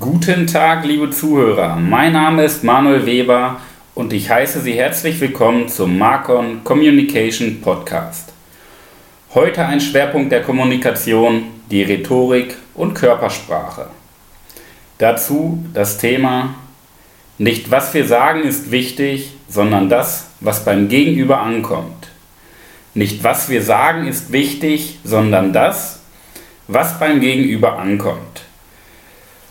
Guten Tag, liebe Zuhörer. Mein Name ist Manuel Weber und ich heiße Sie herzlich willkommen zum Marcon Communication Podcast. Heute ein Schwerpunkt der Kommunikation, die Rhetorik und Körpersprache. Dazu das Thema Nicht was wir sagen ist wichtig, sondern das, was beim Gegenüber ankommt. Nicht was wir sagen ist wichtig, sondern das, was beim Gegenüber ankommt.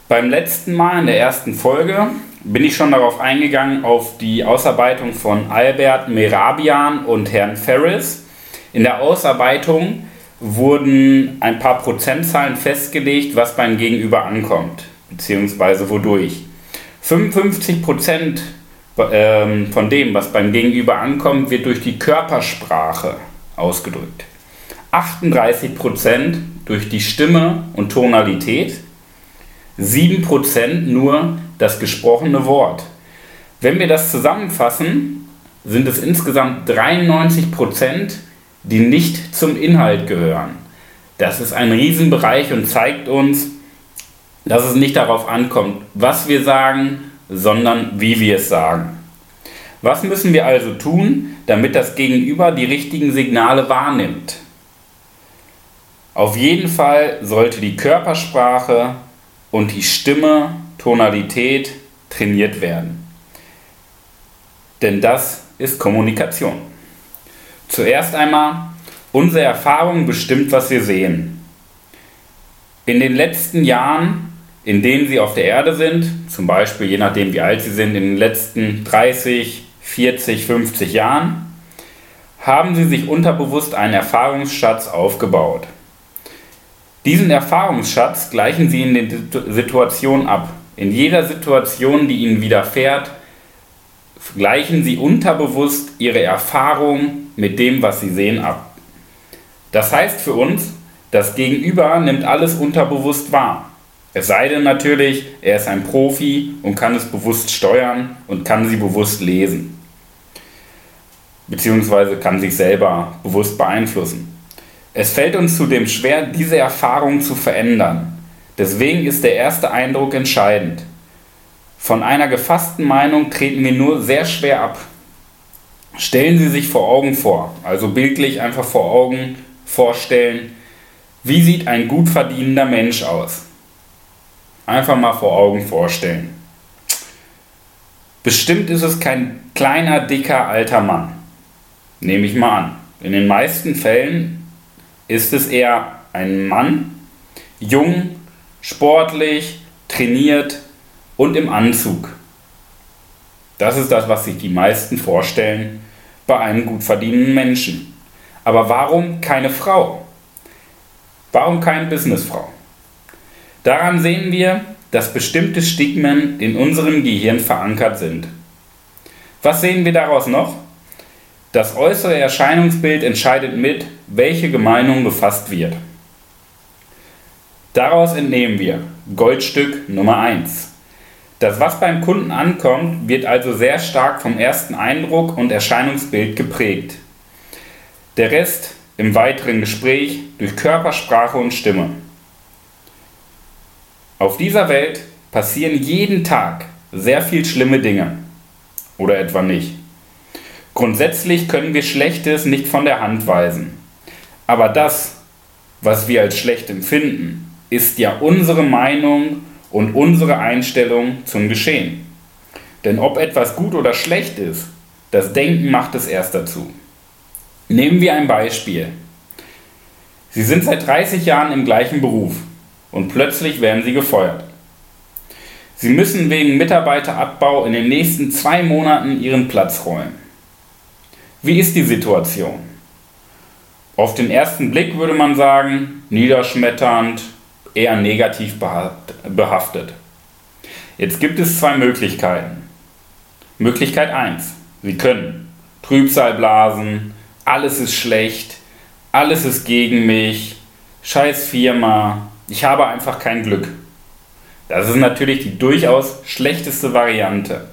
Beim letzten Mal in der ersten Folge bin ich schon darauf eingegangen, auf die Ausarbeitung von Albert Merabian und Herrn Ferris. In der Ausarbeitung wurden ein paar Prozentzahlen festgelegt, was beim Gegenüber ankommt, beziehungsweise wodurch. 55 Prozent ähm, von dem, was beim Gegenüber ankommt, wird durch die Körpersprache ausgedrückt. 38 Prozent durch die Stimme und Tonalität 7% nur das gesprochene Wort. Wenn wir das zusammenfassen, sind es insgesamt 93%, die nicht zum Inhalt gehören. Das ist ein Riesenbereich und zeigt uns, dass es nicht darauf ankommt, was wir sagen, sondern wie wir es sagen. Was müssen wir also tun, damit das Gegenüber die richtigen Signale wahrnimmt? Auf jeden Fall sollte die Körpersprache und die Stimme, Tonalität trainiert werden. Denn das ist Kommunikation. Zuerst einmal, unsere Erfahrung bestimmt, was wir sehen. In den letzten Jahren, in denen Sie auf der Erde sind, zum Beispiel je nachdem wie alt Sie sind, in den letzten 30, 40, 50 Jahren, haben Sie sich unterbewusst einen Erfahrungsschatz aufgebaut. Diesen Erfahrungsschatz gleichen Sie in den Situationen ab. In jeder Situation, die Ihnen widerfährt, gleichen Sie unterbewusst Ihre Erfahrung mit dem, was Sie sehen, ab. Das heißt für uns, das Gegenüber nimmt alles unterbewusst wahr. Es sei denn natürlich, er ist ein Profi und kann es bewusst steuern und kann sie bewusst lesen. Beziehungsweise kann sich selber bewusst beeinflussen. Es fällt uns zudem schwer, diese Erfahrung zu verändern. Deswegen ist der erste Eindruck entscheidend. Von einer gefassten Meinung treten wir nur sehr schwer ab. Stellen Sie sich vor Augen vor, also bildlich einfach vor Augen vorstellen, wie sieht ein gut verdienender Mensch aus? Einfach mal vor Augen vorstellen. Bestimmt ist es kein kleiner, dicker, alter Mann. Nehme ich mal an. In den meisten Fällen ist es eher ein Mann, jung, sportlich, trainiert und im Anzug. Das ist das, was sich die meisten vorstellen bei einem gut verdienenden Menschen. Aber warum keine Frau? Warum keine Businessfrau? Daran sehen wir, dass bestimmte Stigmen in unserem Gehirn verankert sind. Was sehen wir daraus noch? Das äußere Erscheinungsbild entscheidet mit, welche Gemeinung gefasst wird. Daraus entnehmen wir Goldstück Nummer 1. Das, was beim Kunden ankommt, wird also sehr stark vom ersten Eindruck und Erscheinungsbild geprägt. Der Rest im weiteren Gespräch durch Körpersprache und Stimme. Auf dieser Welt passieren jeden Tag sehr viel schlimme Dinge. Oder etwa nicht. Grundsätzlich können wir Schlechtes nicht von der Hand weisen. Aber das, was wir als schlecht empfinden, ist ja unsere Meinung und unsere Einstellung zum Geschehen. Denn ob etwas gut oder schlecht ist, das Denken macht es erst dazu. Nehmen wir ein Beispiel. Sie sind seit 30 Jahren im gleichen Beruf und plötzlich werden Sie gefeuert. Sie müssen wegen Mitarbeiterabbau in den nächsten zwei Monaten Ihren Platz räumen. Wie ist die Situation? Auf den ersten Blick würde man sagen, niederschmetternd, eher negativ behaftet. Jetzt gibt es zwei Möglichkeiten. Möglichkeit 1. Sie können Trübsal blasen, alles ist schlecht, alles ist gegen mich, scheiß Firma, ich habe einfach kein Glück. Das ist natürlich die durchaus schlechteste Variante.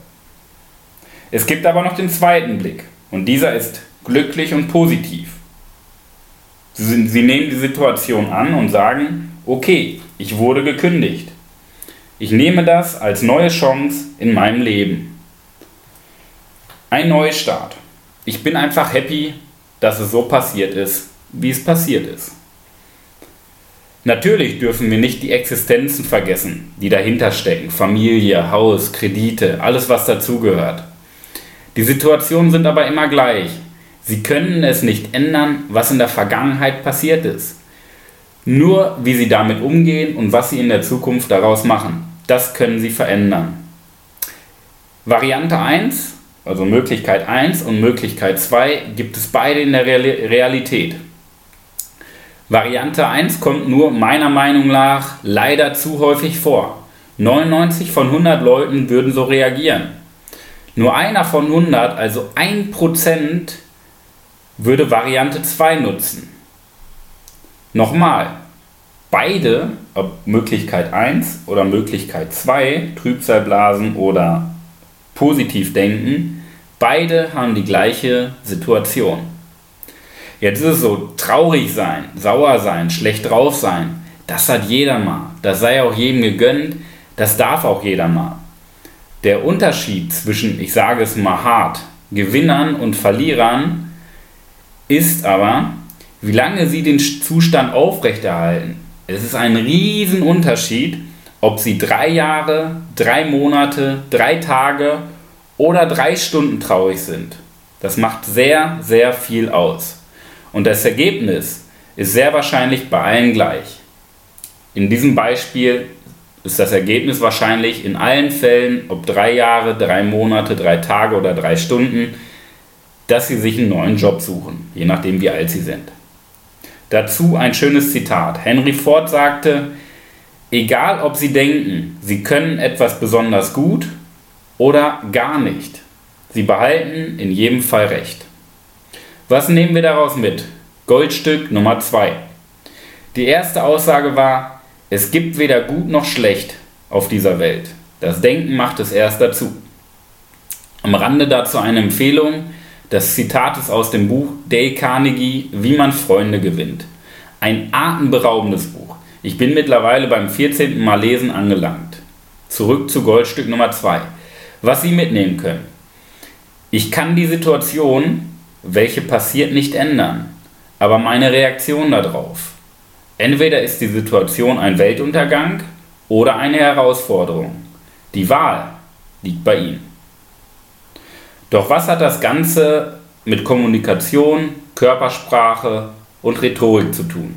Es gibt aber noch den zweiten Blick. Und dieser ist glücklich und positiv. Sie, sie nehmen die Situation an und sagen, okay, ich wurde gekündigt. Ich nehme das als neue Chance in meinem Leben. Ein Neustart. Ich bin einfach happy, dass es so passiert ist, wie es passiert ist. Natürlich dürfen wir nicht die Existenzen vergessen, die dahinter stecken. Familie, Haus, Kredite, alles was dazugehört. Die Situationen sind aber immer gleich. Sie können es nicht ändern, was in der Vergangenheit passiert ist. Nur wie sie damit umgehen und was sie in der Zukunft daraus machen, das können sie verändern. Variante 1, also Möglichkeit 1 und Möglichkeit 2, gibt es beide in der Realität. Variante 1 kommt nur meiner Meinung nach leider zu häufig vor. 99 von 100 Leuten würden so reagieren. Nur einer von 100, also 1%, würde Variante 2 nutzen. Nochmal, beide, ob Möglichkeit 1 oder Möglichkeit 2, Trübsalblasen oder positiv denken, beide haben die gleiche Situation. Jetzt ist es so, traurig sein, sauer sein, schlecht drauf sein, das hat jeder mal. Das sei auch jedem gegönnt, das darf auch jeder mal. Der Unterschied zwischen, ich sage es mal hart, Gewinnern und Verlierern ist aber, wie lange sie den Zustand aufrechterhalten. Es ist ein Riesenunterschied, ob sie drei Jahre, drei Monate, drei Tage oder drei Stunden traurig sind. Das macht sehr, sehr viel aus. Und das Ergebnis ist sehr wahrscheinlich bei allen gleich. In diesem Beispiel ist das Ergebnis wahrscheinlich in allen Fällen, ob drei Jahre, drei Monate, drei Tage oder drei Stunden, dass sie sich einen neuen Job suchen, je nachdem wie alt sie sind. Dazu ein schönes Zitat. Henry Ford sagte, egal ob Sie denken, Sie können etwas besonders gut oder gar nicht, Sie behalten in jedem Fall recht. Was nehmen wir daraus mit? Goldstück Nummer 2. Die erste Aussage war, es gibt weder gut noch schlecht auf dieser Welt. Das Denken macht es erst dazu. Am Rande dazu eine Empfehlung. Das Zitat ist aus dem Buch Dale Carnegie, Wie man Freunde gewinnt. Ein atemberaubendes Buch. Ich bin mittlerweile beim 14. Mal lesen angelangt. Zurück zu Goldstück Nummer 2. Was Sie mitnehmen können. Ich kann die Situation, welche passiert, nicht ändern, aber meine Reaktion darauf. Entweder ist die Situation ein Weltuntergang oder eine Herausforderung. Die Wahl liegt bei Ihnen. Doch was hat das Ganze mit Kommunikation, Körpersprache und Rhetorik zu tun?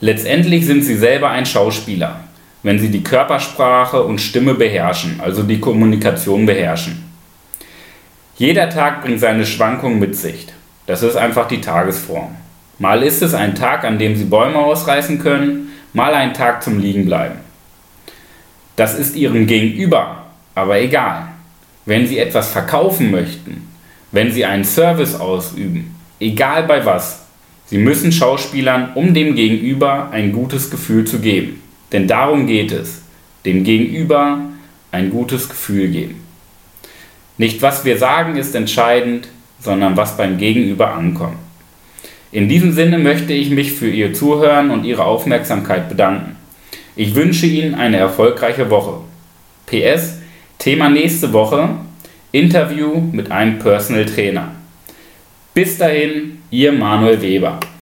Letztendlich sind Sie selber ein Schauspieler, wenn Sie die Körpersprache und Stimme beherrschen, also die Kommunikation beherrschen. Jeder Tag bringt seine Schwankungen mit sich. Das ist einfach die Tagesform. Mal ist es ein Tag, an dem Sie Bäume ausreißen können, mal ein Tag zum Liegenbleiben. Das ist Ihrem Gegenüber aber egal. Wenn Sie etwas verkaufen möchten, wenn Sie einen Service ausüben, egal bei was, Sie müssen Schauspielern, um dem Gegenüber ein gutes Gefühl zu geben. Denn darum geht es, dem Gegenüber ein gutes Gefühl geben. Nicht was wir sagen ist entscheidend, sondern was beim Gegenüber ankommt. In diesem Sinne möchte ich mich für Ihr Zuhören und Ihre Aufmerksamkeit bedanken. Ich wünsche Ihnen eine erfolgreiche Woche. PS, Thema nächste Woche, Interview mit einem Personal Trainer. Bis dahin, Ihr Manuel Weber.